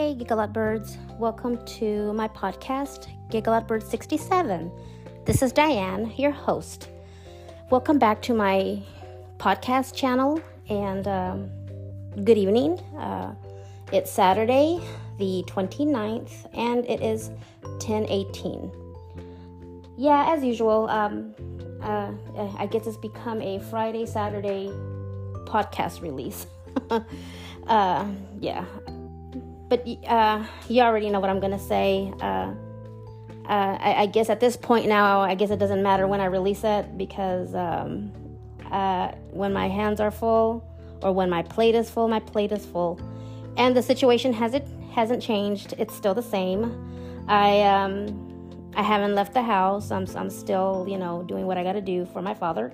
Hey, Gigalot Birds. Welcome to my podcast, Gigalot Bird 67. This is Diane, your host. Welcome back to my podcast channel and um, good evening. Uh, it's Saturday, the 29th, and it is 1018. Yeah, as usual, um, uh, I guess it's become a Friday, Saturday podcast release. uh, yeah, but uh, you already know what I'm gonna say. Uh, uh, I, I, guess at this point now, I guess it doesn't matter when I release it because um, uh, when my hands are full or when my plate is full, my plate is full, and the situation hasn't hasn't changed. It's still the same. I um, I haven't left the house. I'm I'm still you know doing what I got to do for my father.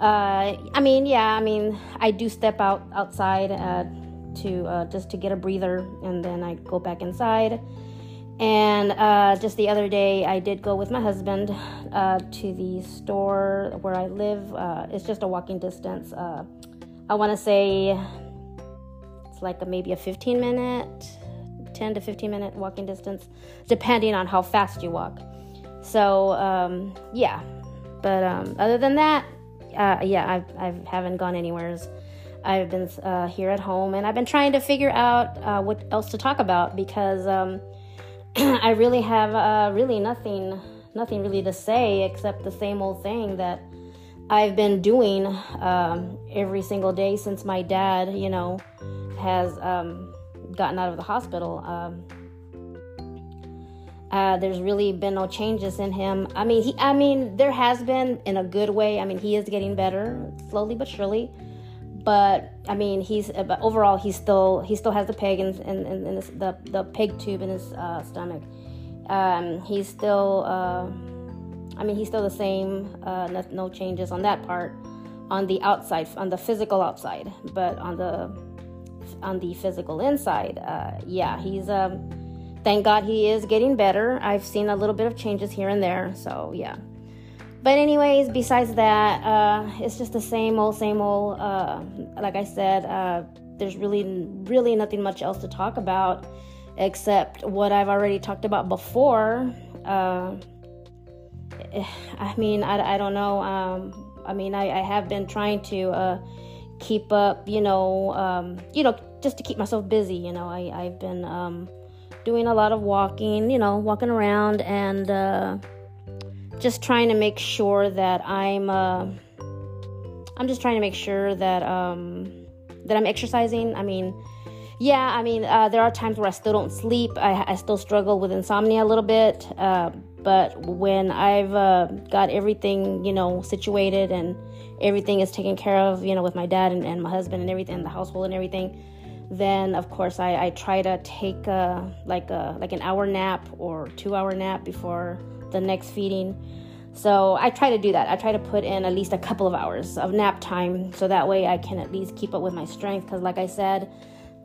Uh, I mean, yeah, I mean, I do step out outside to uh, just to get a breather, and then I go back inside. And uh, just the other day, I did go with my husband uh, to the store where I live. Uh, it's just a walking distance. Uh, I want to say it's like a, maybe a 15 minute, 10 to 15 minute walking distance, depending on how fast you walk. So, um, yeah. But um, other than that, uh, yeah, I've, I haven't gone anywhere. I've been uh, here at home and I've been trying to figure out uh, what else to talk about because um, I really have uh, really nothing, nothing really to say except the same old thing that I've been doing um, every single day since my dad, you know, has um, gotten out of the hospital. Um, uh, there's really been no changes in him. I mean, he. I mean, there has been in a good way. I mean, he is getting better slowly but surely but I mean, he's but overall he's still he still has the pig in, in, in his, the the peg tube in his uh, stomach. Um, he's still, uh, I mean, he's still the same. Uh, no, no, changes on that part, on the outside, on the physical outside, but on the on the physical inside, uh, yeah, he's. Um, thank God he is getting better. I've seen a little bit of changes here and there, so yeah. But anyways, besides that, uh, it's just the same old, same old. Uh, like I said, uh, there's really, really nothing much else to talk about except what I've already talked about before. Uh, I mean, I, I don't know. Um, I mean, I, I, have been trying to uh, keep up, you know, um, you know, just to keep myself busy. You know, I, I've been um, doing a lot of walking, you know, walking around and uh, just trying to make sure that I'm uh, I'm just trying to make sure that um, that I'm exercising. I mean, yeah, I mean, uh, there are times where I still don't sleep. I, I still struggle with insomnia a little bit. Uh, but when I've uh, got everything, you know, situated and everything is taken care of, you know, with my dad and, and my husband and everything, the household and everything, then of course I, I try to take a, like a like an hour nap or two hour nap before the next feeding. So I try to do that. I try to put in at least a couple of hours of nap time so that way I can at least keep up with my strength. Because, like I said,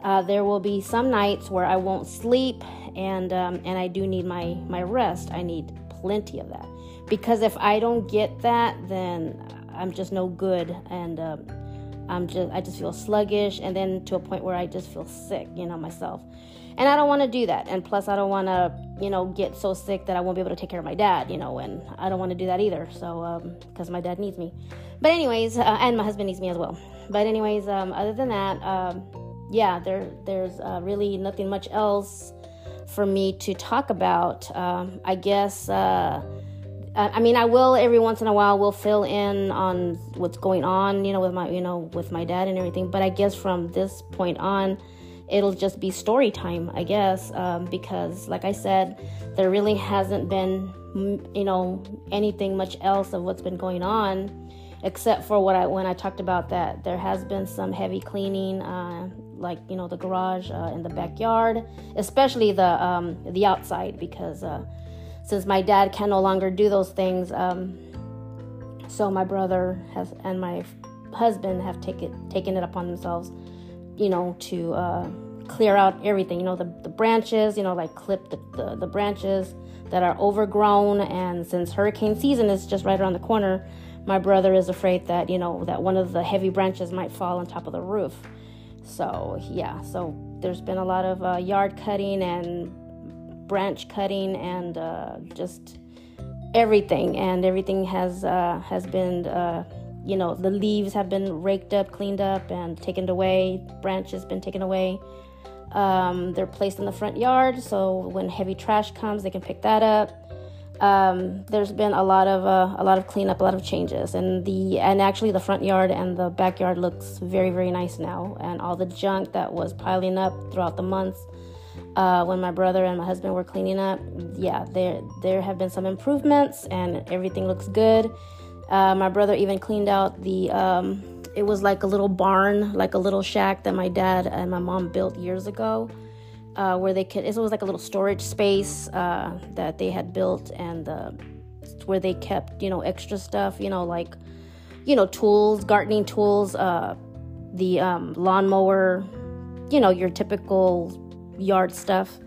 uh, there will be some nights where I won't sleep, and um, and I do need my my rest. I need plenty of that because if I don't get that, then I'm just no good, and um, I'm just I just feel sluggish, and then to a point where I just feel sick, you know myself and I don't want to do that. And plus, I don't want to, you know, get so sick that I won't be able to take care of my dad, you know, and I don't want to do that either. So, because um, my dad needs me. But anyways, uh, and my husband needs me as well. But anyways, um, other than that, um, yeah, there there's uh, really nothing much else for me to talk about. Um, I guess. Uh, I mean, I will every once in a while. Will fill in on what's going on, you know, with my, you know, with my dad and everything. But I guess from this point on, it'll just be story time, I guess, um, because, like I said, there really hasn't been, you know, anything much else of what's been going on, except for what I when I talked about that there has been some heavy cleaning, uh, like you know the garage uh, in the backyard, especially the um, the outside, because uh, since my dad can no longer do those things, um, so my brother has and my husband have taken taken it upon themselves you know, to uh, clear out everything, you know, the, the branches, you know, like clip the, the, the branches that are overgrown. And since hurricane season is just right around the corner, my brother is afraid that, you know, that one of the heavy branches might fall on top of the roof. So, yeah, so there's been a lot of uh, yard cutting and branch cutting and uh, just everything and everything has uh, has been uh, you know the leaves have been raked up cleaned up and taken away branches been taken away um, they're placed in the front yard so when heavy trash comes they can pick that up um, there's been a lot of uh, a lot of cleanup a lot of changes and the and actually the front yard and the backyard looks very very nice now and all the junk that was piling up throughout the months uh, when my brother and my husband were cleaning up. Yeah, there there have been some improvements and everything looks good. Uh, my brother even cleaned out the. Um, it was like a little barn, like a little shack that my dad and my mom built years ago, uh, where they could. It was like a little storage space uh, that they had built, and uh, where they kept, you know, extra stuff, you know, like, you know, tools, gardening tools, uh, the um, lawnmower, you know, your typical yard stuff.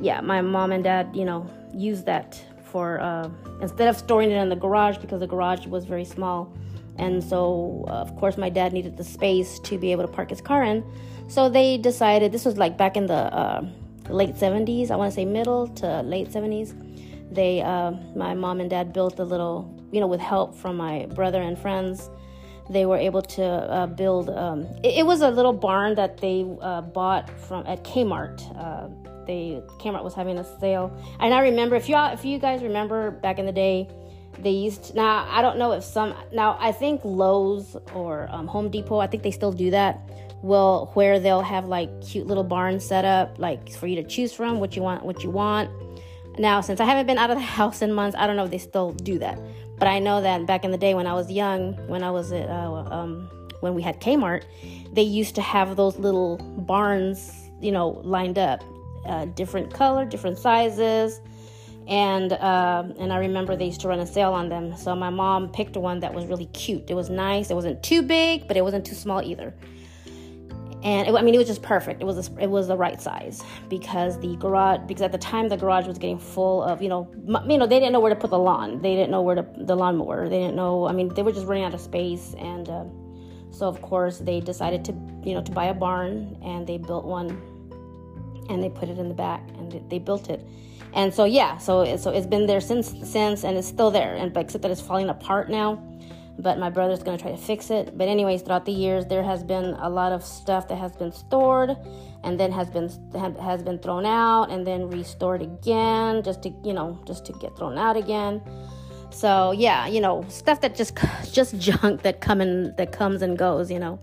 Yeah, my mom and dad, you know, used that for uh, instead of storing it in the garage because the garage was very small. And so, uh, of course, my dad needed the space to be able to park his car in. So they decided this was like back in the uh, late 70s, I want to say middle to late 70s. They, uh, my mom and dad built a little, you know, with help from my brother and friends they were able to uh, build. Um, it, it, was a little barn that they uh, bought from at Kmart. They Kmart was having a sale, and I remember if you all if you guys remember back in the day, they used to, now I don't know if some now I think Lowe's or um, Home Depot I think they still do that. Will where they'll have like cute little barns set up like for you to choose from what you want what you want. Now since I haven't been out of the house in months, I don't know if they still do that. But I know that back in the day when I was young, when I was at, uh, um, when we had Kmart, they used to have those little barns, you know, lined up, uh, different color, different sizes, and uh, and I remember they used to run a sale on them. So my mom picked one that was really cute. It was nice. It wasn't too big, but it wasn't too small either and it, I mean it was just perfect. It was a, it was the right size because the garage because at the time the garage was getting full of you know m- you know they didn't know where to put the lawn. They didn't know where to the lawnmower. They didn't know. I mean they were just running out of space and uh, so of course they decided to you know to buy a barn and they built one and they put it in the back and they built it. And so yeah, so so it's been there since since and it's still there and except that it's falling apart now but my brother's to try to fix it. But anyways, throughout the years, there has been a lot of stuff that has been stored and then has been has been thrown out and then restored again, just to you know just to get thrown out again. So yeah, you know stuff that just just junk that come that comes and goes, you know.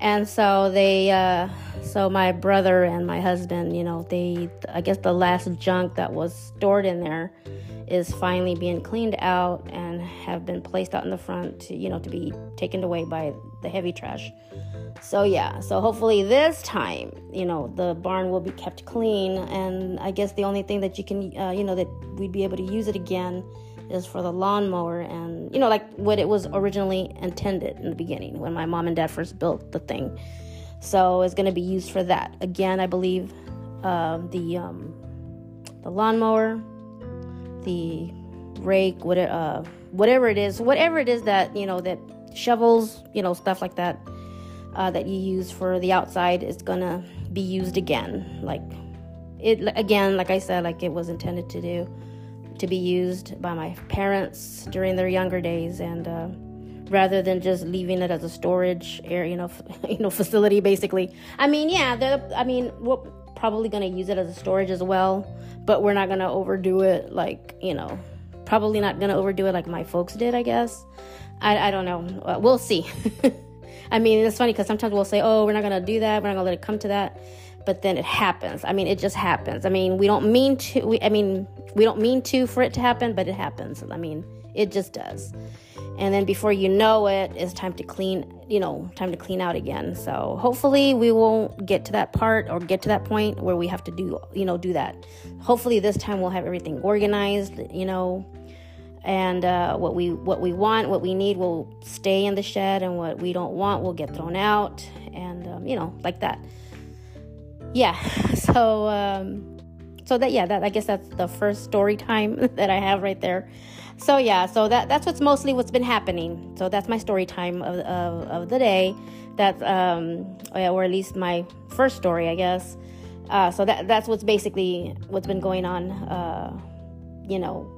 And so they, uh, so my brother and my husband, you know, they, I guess the last junk that was stored in there is finally being cleaned out and have been placed out in the front to, you know, to be taken away by the heavy trash. So yeah, so hopefully this time, you know, the barn will be kept clean, and I guess the only thing that you can, uh, you know, that we'd be able to use it again is for the lawnmower, and you know, like what it was originally intended in the beginning when my mom and dad first built the thing. So it's going to be used for that again. I believe uh, the um, the lawnmower the rake, whatever, uh, whatever it is, whatever it is that you know that shovels, you know, stuff like that uh, that you use for the outside is gonna be used again. Like it again, like I said, like it was intended to do, to be used by my parents during their younger days, and uh, rather than just leaving it as a storage area, you know, you know, facility basically. I mean, yeah, they're, I mean, we're probably gonna use it as a storage as well but we're not gonna overdo it like you know probably not gonna overdo it like my folks did i guess. I, I don't know. Uh, we'll see. I mean it's funny because sometimes we'll say oh we're not gonna do that. We're not gonna let it come to that but then it happens. I mean it just happens. I mean we don't mean to we, i mean we don't mean to for it to happen but it happens. I mean it just does. And then before you know it it's time to clean you know time to clean out again. So hopefully we won't get to that part or get to that point where we have to do you know do that. Hopefully this time we'll have everything organized you know and uh, what we what we want what we need will stay in the shed and what we don't want will get thrown out and um, you know like that yeah so um, so that yeah that i guess that's the first story time that i have right there. So yeah so that that's what's mostly what's been happening. So that's my story time of, of, of the day. That's um or at least my first story i guess. Uh, so that that's what's basically what's been going on. Uh, you know,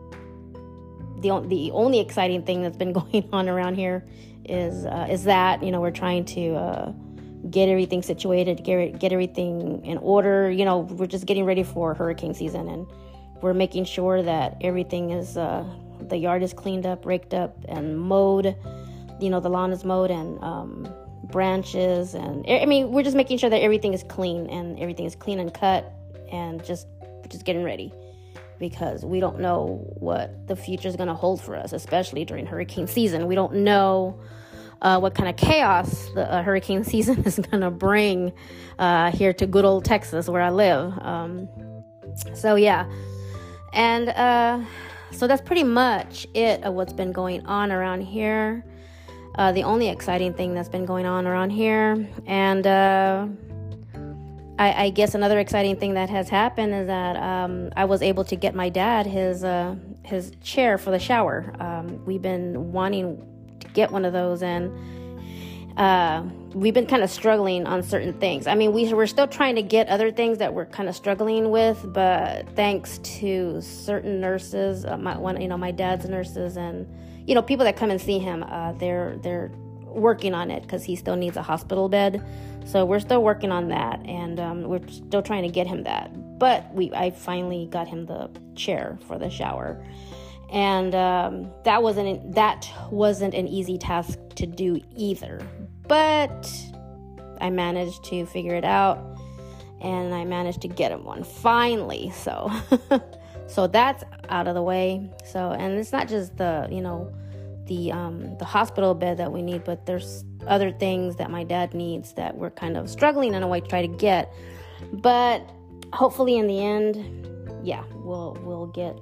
the the only exciting thing that's been going on around here is uh, is that you know we're trying to uh, get everything situated, get get everything in order. You know, we're just getting ready for hurricane season, and we're making sure that everything is uh, the yard is cleaned up, raked up, and mowed. You know, the lawn is mowed and um, branches, and I mean, we're just making sure that everything is clean and everything is clean and cut, and just just getting ready because we don't know what the future is going to hold for us, especially during hurricane season. We don't know uh, what kind of chaos the uh, hurricane season is going to bring uh, here to good old Texas where I live. Um, so, yeah. And uh, so that's pretty much it of what's been going on around here. Uh, the only exciting thing that's been going on around here. And I, I, guess another exciting thing that has happened is that um, I was able to get my dad his uh, his chair for the shower. Um, we've been wanting get one of those, and uh, we've been kind of struggling on certain things. I mean, we we're still trying to get other things that we're kind of struggling with, but thanks to certain nurses, uh, my one, you know, my dad's nurses, and you know, people that come and see him, uh, they're they're working on it because he still needs a hospital bed. So we're still working on that, and um, we're still trying to get him that. But we, I finally got him the chair for the shower, and um, that wasn't that wasn't an easy task to do either. But I managed to figure it out, and I managed to get him one finally. So, so that's out of the way. So, and it's not just the you know the um, the hospital bed that we need, but there's other things that my dad needs that we're kind of struggling in a way to try to get. But hopefully, in the end, yeah, we'll we'll get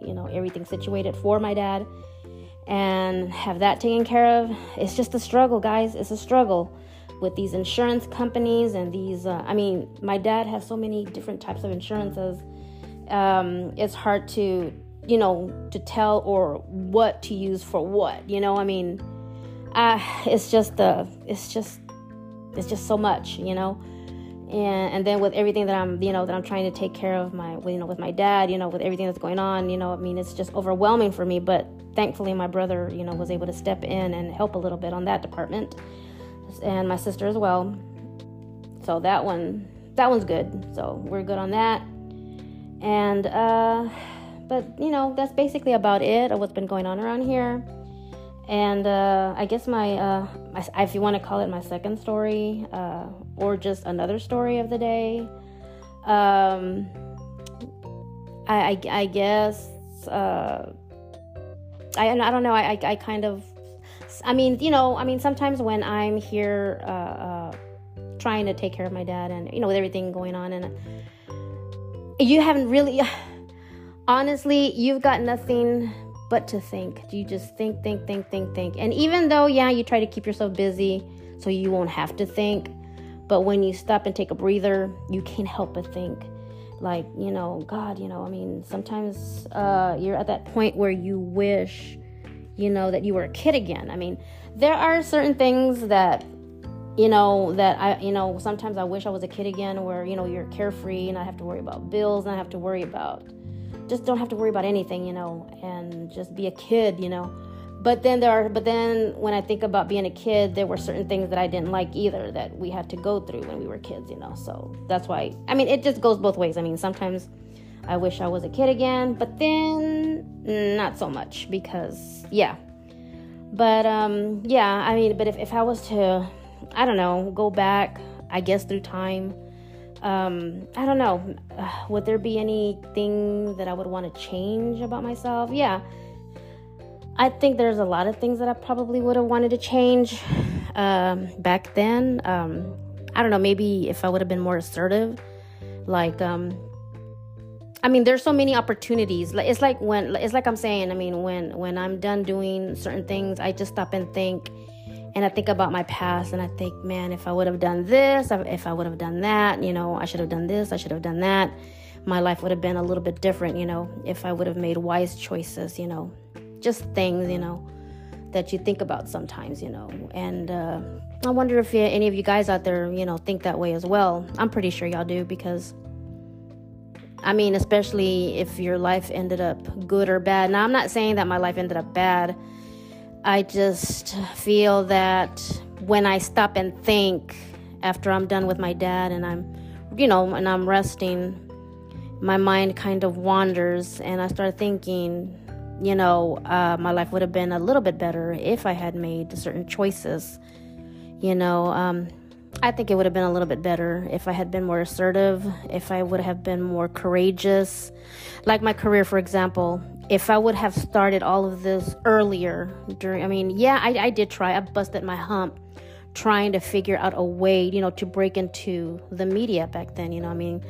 you know everything situated for my dad and have that taken care of. It's just a struggle, guys. It's a struggle with these insurance companies and these. Uh, I mean, my dad has so many different types of insurances. Um, it's hard to you know, to tell or what to use for what. You know, I mean, uh, it's just the, it's just it's just so much, you know. And and then with everything that I'm, you know, that I'm trying to take care of my, you know, with my dad, you know, with everything that's going on, you know, I mean, it's just overwhelming for me. But thankfully, my brother, you know, was able to step in and help a little bit on that department, and my sister as well. So that one, that one's good. So we're good on that. And uh but you know that's basically about it of what's been going on around here and uh, i guess my, uh, my, if you want to call it my second story uh, or just another story of the day um, I, I, I, guess uh, I, I don't know I, I kind of i mean you know i mean sometimes when i'm here uh, trying to take care of my dad and you know with everything going on and you haven't really honestly, you've got nothing but to think. You just think, think, think, think, think. And even though, yeah, you try to keep yourself busy so you won't have to think, but when you stop and take a breather, you can't help but think. Like, you know, God, you know, I mean, sometimes uh, you're at that point where you wish, you know, that you were a kid again. I mean, there are certain things that you know that i you know sometimes i wish i was a kid again where you know you're carefree and i have to worry about bills and i have to worry about just don't have to worry about anything, you know, and just be a kid, you know. But then there are, but then when I think about being a kid, there were certain things that I didn't like either that we had to go through when we were kids, you know. So that's why, I mean, it just goes both ways. I mean, sometimes I wish I was a kid again, but then not so much because, yeah. But um, yeah, I mean, but if, if I was to, I don't know, go back, I guess through time, um, I don't know. Would there be anything that I would want to change about myself? Yeah. I think there's a lot of things that I probably would have wanted to change um, back then. Um, I don't know, maybe if I would have been more assertive. Like, um, I mean, there's so many opportunities. It's like when, it's like I'm saying, I mean, when, when I'm done doing certain things, I just stop and think, and I think about my past and I think, man, if I would have done this, if I would have done that, you know, I should have done this, I should have done that. My life would have been a little bit different, you know, if I would have made wise choices, you know, just things, you know, that you think about sometimes, you know. And uh, I wonder if any of you guys out there, you know, think that way as well. I'm pretty sure y'all do because, I mean, especially if your life ended up good or bad. Now, I'm not saying that my life ended up bad. I just feel that when I stop and think after I'm done with my dad and I'm, you know, and I'm resting, my mind kind of wanders and I start thinking, you know, uh, my life would have been a little bit better if I had made certain choices. You know, um, I think it would have been a little bit better if I had been more assertive, if I would have been more courageous. Like my career, for example, if I would have started all of this earlier during, I mean, yeah, I, I did try. I busted my hump trying to figure out a way, you know, to break into the media back then. You know, I mean,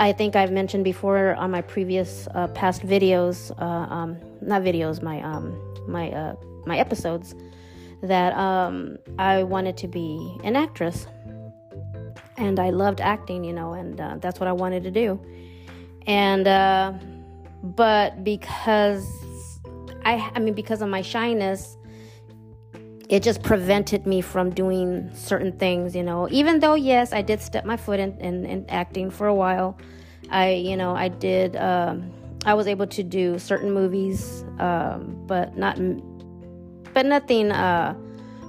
I think I've mentioned before on my previous uh, past videos, uh, um, not videos, my um, my uh, my episodes, that um, I wanted to be an actress, and I loved acting, you know, and uh, that's what I wanted to do, and uh, but because I, I mean, because of my shyness, it just prevented me from doing certain things, you know. Even though, yes, I did step my foot in, in, in acting for a while. I, you know, I did, um, I was able to do certain movies, um, but not, but nothing uh,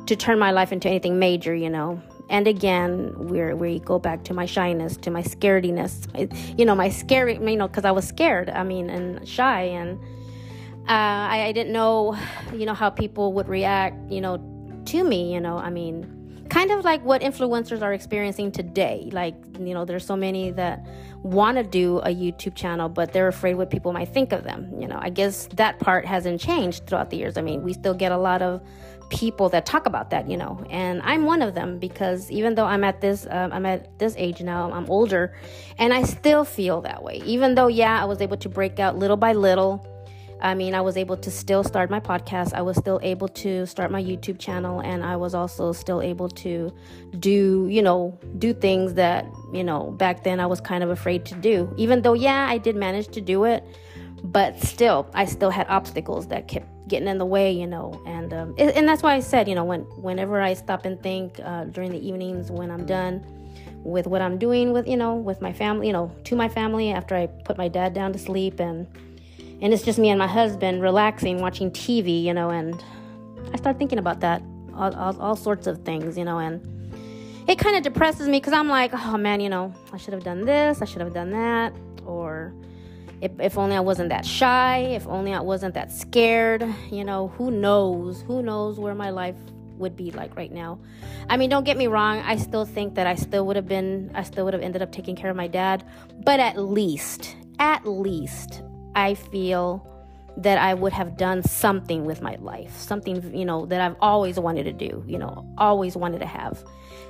to turn my life into anything major, you know. And again, we're, we go back to my shyness, to my scarediness, you know, my scary, you know, because I was scared, I mean, and shy, and uh, I, I didn't know, you know, how people would react, you know, to me, you know, I mean, kind of like what influencers are experiencing today. Like, you know, there's so many that want to do a YouTube channel, but they're afraid what people might think of them. You know, I guess that part hasn't changed throughout the years. I mean, we still get a lot of people that talk about that, you know, and I'm one of them because even though I'm at this, um, I'm at this age now, I'm older, and I still feel that way. Even though, yeah, I was able to break out little by little I mean, I was able to still start my podcast. I was still able to start my YouTube channel, and I was also still able to do, you know, do things that, you know, back then I was kind of afraid to do. Even though, yeah, I did manage to do it, but still, I still had obstacles that kept getting in the way, you know. And um, and that's why I said, you know, when whenever I stop and think uh, during the evenings when I'm done with what I'm doing with, you know, with my family, you know, to my family after I put my dad down to sleep and and it's just me and my husband relaxing, watching TV, you know, and I start thinking about that, all, all, all sorts of things, you know, and it kind of depresses me because I'm like, oh man, you know, I should have done this, I should have done that, or if, if only I wasn't that shy, if only I wasn't that scared, you know, who knows, who knows where my life would be like right now. I mean, don't get me wrong, I still think that I still would have been, I still would have ended up taking care of my dad, but at least, at least I feel that I would have done something with my life, something, you know, that I've always wanted to do, you know, always wanted to have.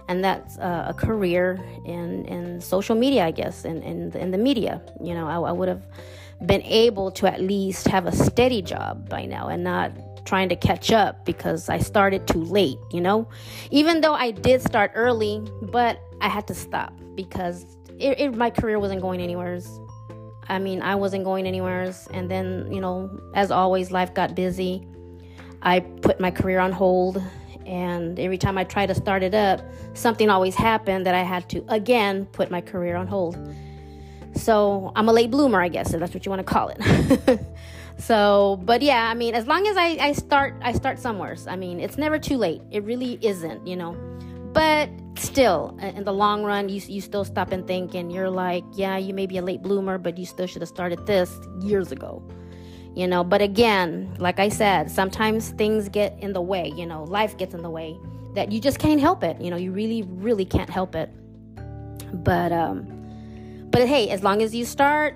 And that's uh, a career in, in social media, I guess, and in, in, in the media. You know, I, I would have been able to at least have a steady job by now and not trying to catch up because I started too late, you know? Even though I did start early, but I had to stop because it, it, my career wasn't going anywhere. I mean, I wasn't going anywhere. And then, you know, as always, life got busy. I put my career on hold. And every time I tried to start it up, something always happened that I had to, again, put my career on hold. So I'm a late bloomer, I guess, if that's what you want to call it. so, but yeah, I mean, as long as I, I start, I start somewhere. I mean, it's never too late. It really isn't, you know. But still, in the long run, you, you still stop and think, and you're like, yeah, you may be a late bloomer, but you still should have started this years ago. You know, but again, like I said, sometimes things get in the way, you know, life gets in the way that you just can't help it. You know, you really, really can't help it. But, um, but hey, as long as you start,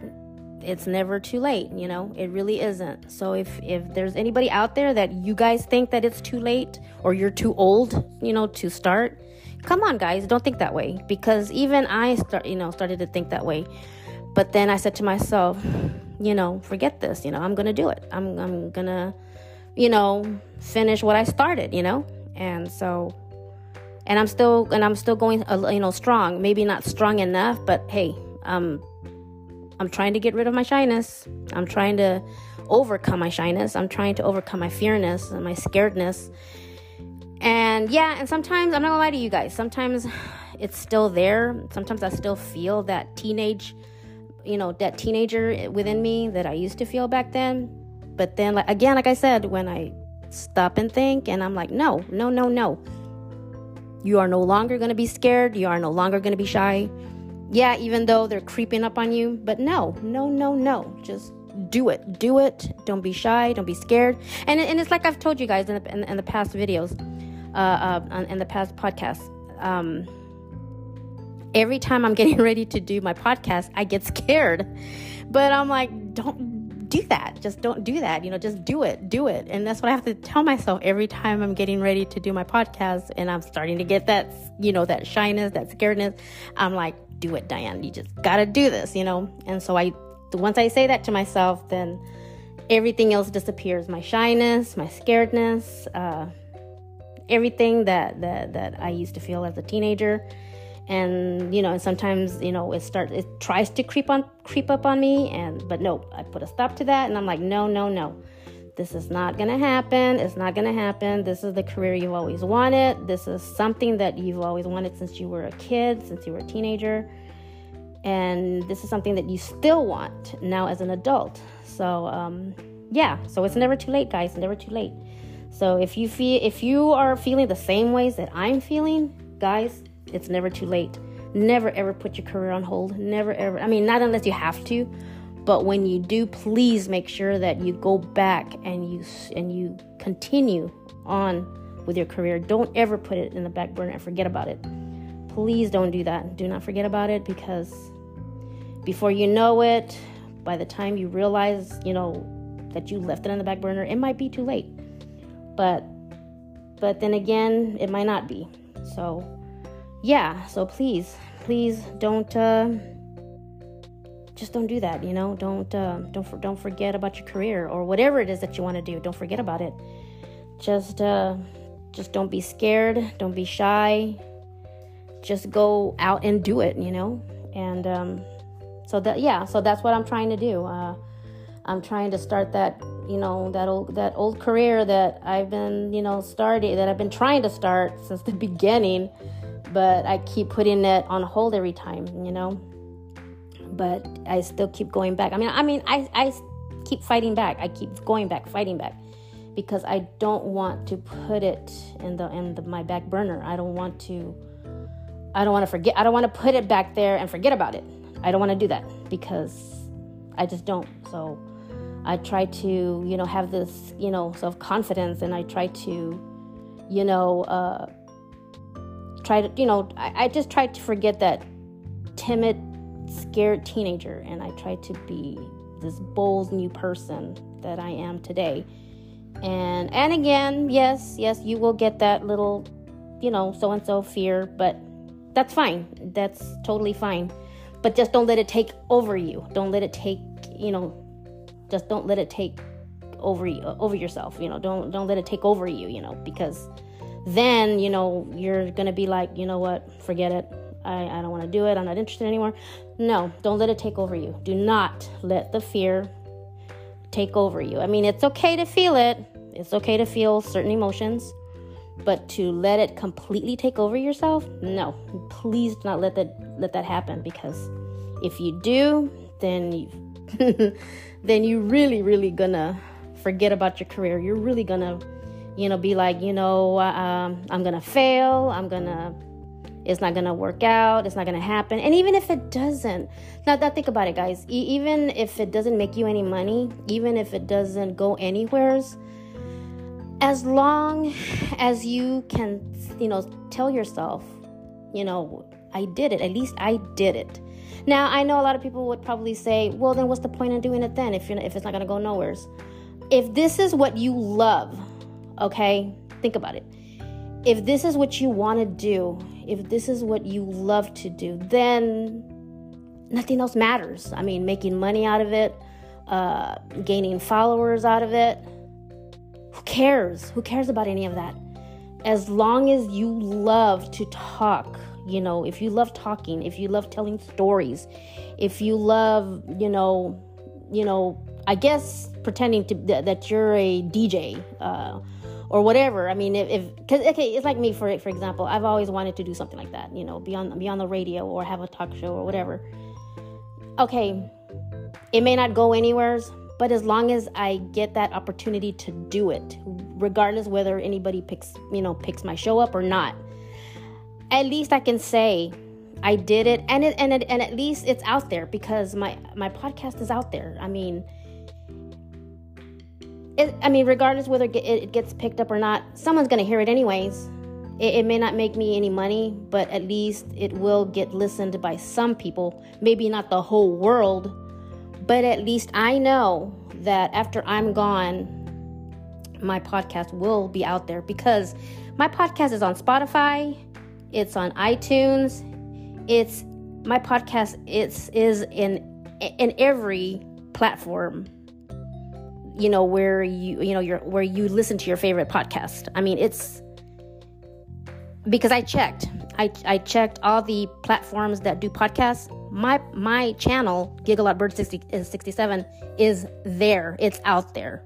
it's never too late you know it really isn't so if if there's anybody out there that you guys think that it's too late or you're too old you know to start come on guys don't think that way. Because even i start you know started to think that way. But then i said to myself you know forget this you know i'm gonna do it. I'm, I'm gonna you know finish what i started you know? And so and i'm still and i'm still going uh, you know strong. Maybe not strong enough but hey um i'm trying to get rid of my shyness. I'm trying to overcome my shyness. I'm trying to overcome my fearness and my scaredness. And yeah, and sometimes I'm not gonna lie to you guys. Sometimes it's still there. Sometimes I still feel that teenage, you know, that teenager within me that I used to feel back then. But then, like again, like I said, when I stop and think, and I'm like, no, no, no, no. You are no longer gonna be scared. You are no longer gonna be shy. Yeah, even though they're creeping up on you, but no, no, no, no. Just do it. Do it. Don't be shy. Don't be scared. And, and it's like I've told you guys in the, in, in the past videos, uh, uh, in the past podcasts. Um, every time I'm getting ready to do my podcast, I get scared. But I'm like, don't do that. Just don't do that. You know, just do it. Do it. And that's what I have to tell myself every time I'm getting ready to do my podcast and I'm starting to get that, you know, that shyness, that scaredness. I'm like, do it, Diane. You just got to do this, you know? And so I, once I say that to myself, then everything else disappears. My shyness, my scaredness, uh, everything that, that, that I used to feel as a teenager. And, you know, and sometimes, you know, it starts, it tries to creep on, creep up on me. And, but no, I put a stop to that. And I'm like, no, no, no this is not to happen. It's not to happen. This is the career you've always wanted. This is something that you've always wanted since you were a kid, since you were a teenager. And this is something that you still want now as an adult. So, um, yeah, so it's never too late, guys. Never too late. So if you feel if you are feeling the same ways that I'm feeling, guys, it's never too late. Never ever put your career on hold. Never ever. I mean, not unless you have to, but when you do, please make sure that you go back and you and you continue on with your career. Don't ever put it in the back burner and forget about it. Please don't do that. Do not forget about it because before you know it, by the time you realize, you know, that you left it in the back burner, it might be too late. But but then again, it might not be. So yeah, so please, please don't uh just don't do that you know? Don't uh, don't don't forget about your career or whatever it is that you want to do. Don't forget about it. Just uh, just don't be scared. Don't be shy. Just go out and do it you know? And um, so that yeah so that's what i'm trying to do. Uh, i'm trying to start that you know that old that old career that i've been you know started that i've been trying to start since the beginning but i keep putting it on hold every time you know but I still keep going back. I mean, I mean, I, I keep fighting back. I keep going back, fighting back, because I don't want to put it in the in the, my back burner. I don't want to. I don't want to forget. I don't want to put it back there and forget about it. I don't want to do that because I just don't. So I try to, you know, have this, you know, self confidence, and I try to, you know, uh, try to, you know, I, I just try to forget that timid scared teenager and I tried to be this bold new person that I am today. And and again, yes, yes, you will get that little, you know, so and so fear, but that's fine. That's totally fine. But just don't let it take over you. Don't let it take, you know, just don't let it take over you uh, over yourself, you know. Don't don't let it take over you, you know, because then, you know, you're to be like, you know what? Forget it I, I don't want to do it. I'm not interested anymore. No, don't let it take over you. Do not let the fear take over you. I mean, it's okay to feel it, it's okay to feel certain emotions, but to let it completely take over yourself, no. Please do not let that let that happen because if you do, then you then you really really gonna forget about your career. You're really gonna you know be like, you know, uh, um, I'm gonna fail. I'm gonna it's not gonna work out, it's not gonna happen. And even if it doesn't, now that think about it, guys, e- even if it doesn't make you any money, even if it doesn't go anywheres, as long as you can, you know, tell yourself, you know, I did it, at least I did it. Now, I know a lot of people would probably say, well, then what's the point in doing it then if, you're, if it's not gonna go nowheres? If this is what you love, okay, think about it. If this is what you wanna do, if this is what you love to do, then nothing else matters. I mean, making money out of it, uh, gaining followers out of it. Who cares? Who cares about any of that? As long as you love to talk, you know, if you love talking, if you love telling stories, if you love, you know, you know, I guess pretending to that you're a DJ uh, or whatever. I mean, if, if cause, okay, it's like me for for example. I've always wanted to do something like that. You know, be on be on the radio or have a talk show or whatever. Okay, it may not go anywhere, but as long as I get that opportunity to do it, regardless whether anybody picks you know picks my show up or not, at least I can say I did it, and it, and it, and at least it's out there because my my podcast is out there. I mean, it, I mean, regardless whether it gets picked up or not, someone's gonna hear it anyways. It, it may not make me any money, but at least it will get listened by some people. Maybe not the whole world, but at least I know that after I'm gone, my podcast will be out there because my podcast is on Spotify, it's on iTunes, it's my podcast it's is in in every platform you know where you you know your where you listen to your favorite podcast. I mean it's because i checked. I i checked all the platforms that do podcasts. My my channel giggle bird 60, uh, 67 is there. It's out there.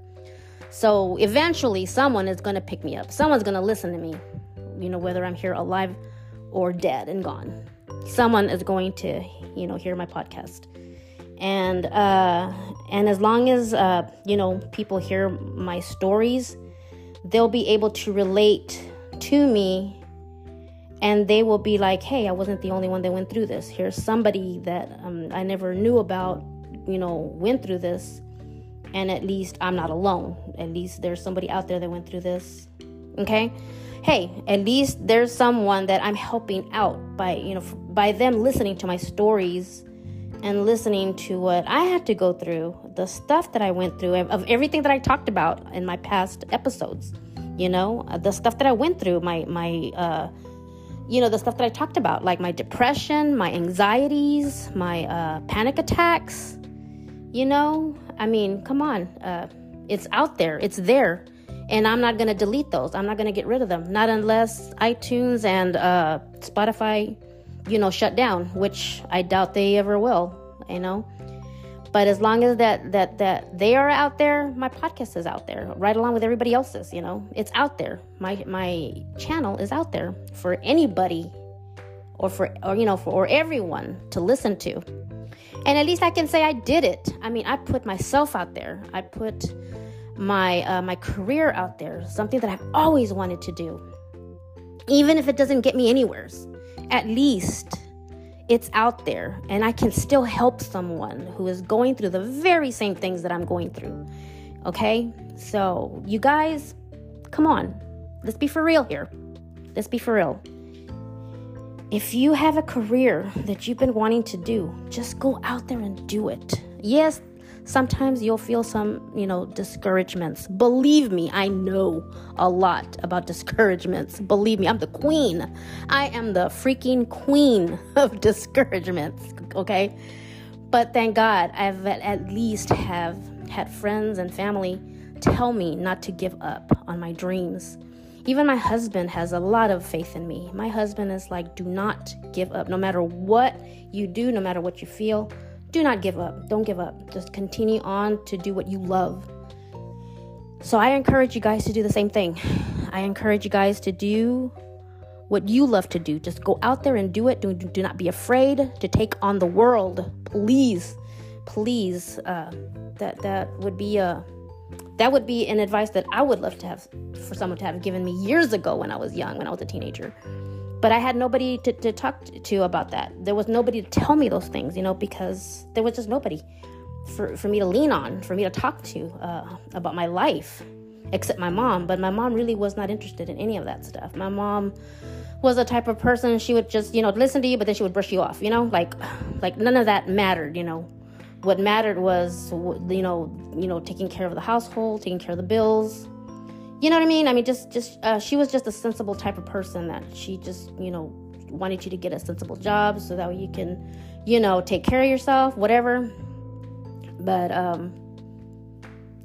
So eventually someone is going to pick me up. Someone's going to listen to me you know whether i'm here alive or dead and gone someone is going to, you know, hear my podcast. And uh, and as long as uh, you know people hear my stories, they'll be able to relate to me and they will be like, hey, I wasn't the only one that went through this. Here's somebody that um, I never knew about, you know, went through this. And at least I'm not alone. At least there's somebody out there that went through this. Okay? Hey, at least there's someone that I'm helping out by, you know, by them listening to my stories and listening to what I had to go through, the stuff that I went through, of everything that I talked about in my past episodes. You know, uh, the stuff that I went through, my my uh, you know, the stuff that I talked about, like my depression, my anxieties, my uh, panic attacks. You know, I mean, come on, uh, it's out there, it's there and I'm not going to delete those. I'm not going to get rid of them, not unless iTunes and uh, Spotify, you know, shut down, which I doubt they ever will. You know, but as long as that that that they are out there, my podcast is out there, right along with everybody else's. You know, it's out there. My my channel is out there for anybody, or for or you know for or everyone to listen to. And at least I can say I did it. I mean, I put myself out there. I put my uh, my career out there, something that I've always wanted to do. Even if it doesn't get me anywhere, at least it's out there and I can still help someone who is going through the very same things that I'm going through. Okay? So, you guys, come on. Let's be for real here. Let's be for real. If you have a career that you've been wanting to do, just go out there and do it. Yes, Sometimes you'll feel some, you know, discouragements. Believe me, I know a lot about discouragements. Believe me, I'm the queen. I am the freaking queen of discouragements, okay? But thank God I've at least have had friends and family tell me not to give up on my dreams. Even my husband has a lot of faith in me. My husband is like, do not give up. No matter what you do, no matter what you feel, do not give up. Don't give up. Just continue on to do what you love. So I encourage you guys to do the same thing. I encourage you guys to do what you love to do. Just go out there and do it. Do, do not be afraid to take on the world. Please, please. Uh, that that would be a that would be an advice that I would love to have for someone to have given me years ago when I was young, when I was a teenager but I had nobody to, to talk to about that. There was nobody to tell me those things, you know, because there was just nobody for, for me to lean on, for me to talk to uh, about my life, except my mom. But my mom really was not interested in any of that stuff. My mom was a type of person she would just you know listen to you, but then she would brush you off. You know, like like none of that mattered. You know, what mattered was you know you know taking care of the household, taking care of the bills you know what I mean? I mean, just just uh, she was just a sensible type of person that she just you know wanted you to get a sensible job so that you can you know take care of yourself, whatever. But um,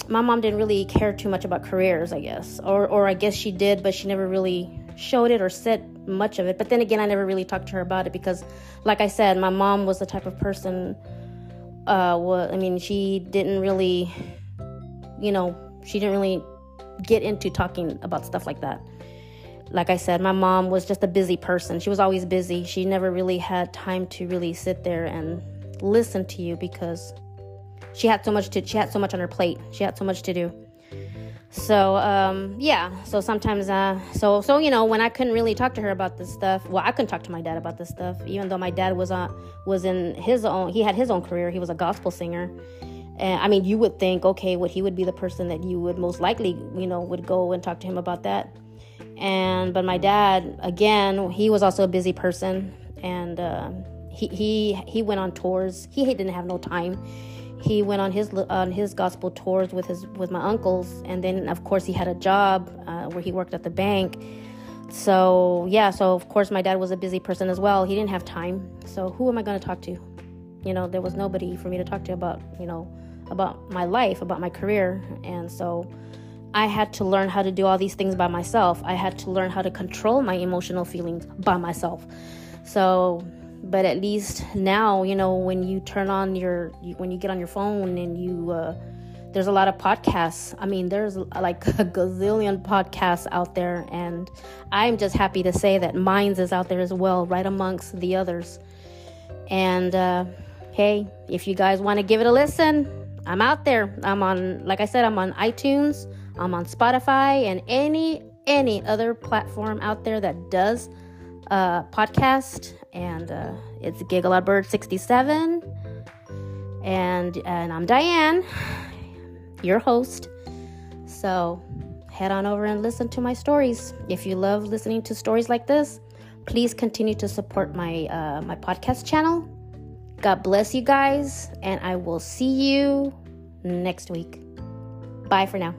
my mom didn't really care too much about careers, I guess, or or I guess she did, but she never really showed it or said much of it. But then again, I never really talked to her about it because, like I said, my mom was the type of person. Uh, well, I mean, she didn't really you know, she didn't really get into talking about stuff like that. Like I said, my mom was just a busy person. She was always busy. She never really had time to really sit there and listen to you because she had so much to she had so much on her plate. She had so much to do. So um, yeah, so sometimes uh, so so you know when I couldn't really talk to her about this stuff, well I couldn't talk to my dad about this stuff, even though my dad was on uh, was in his own he had his own career. He was a gospel singer, and I mean you would think okay, what he would be the person that you would most likely you know would go and talk to him about that, and but my dad again he was also a busy person and uh, he he he went on tours. He didn't have no time he went on his on his gospel tours with his with my uncles, and then of course he had a job uh, where he worked at the bank. So yeah, so of course my dad was a busy person as well. He didn't have time. So who am I going to talk to? You know, there was nobody for me to talk to about you know about my life, about my career, and so. I had to learn how to do all these things by myself. I had to learn how to control my emotional feelings by myself. So but at least now you know when you turn on your when you get on your phone and you uh, there's a lot of podcasts i mean there's like a gazillion podcasts out there and i'm just happy to say that minds is out there as well right amongst the others and uh, hey if you guys want to give it a listen i'm out there i'm on like i said i'm on itunes i'm on spotify and any any other platform out there that does uh, podcast, and uh, it's Giggle Out Bird 67. And, and I'm Diane, your host. So head on over and listen to my stories. If you love listening to stories like this, please continue to support my uh, my podcast channel. God bless you guys, and I will see you next week. Bye for now.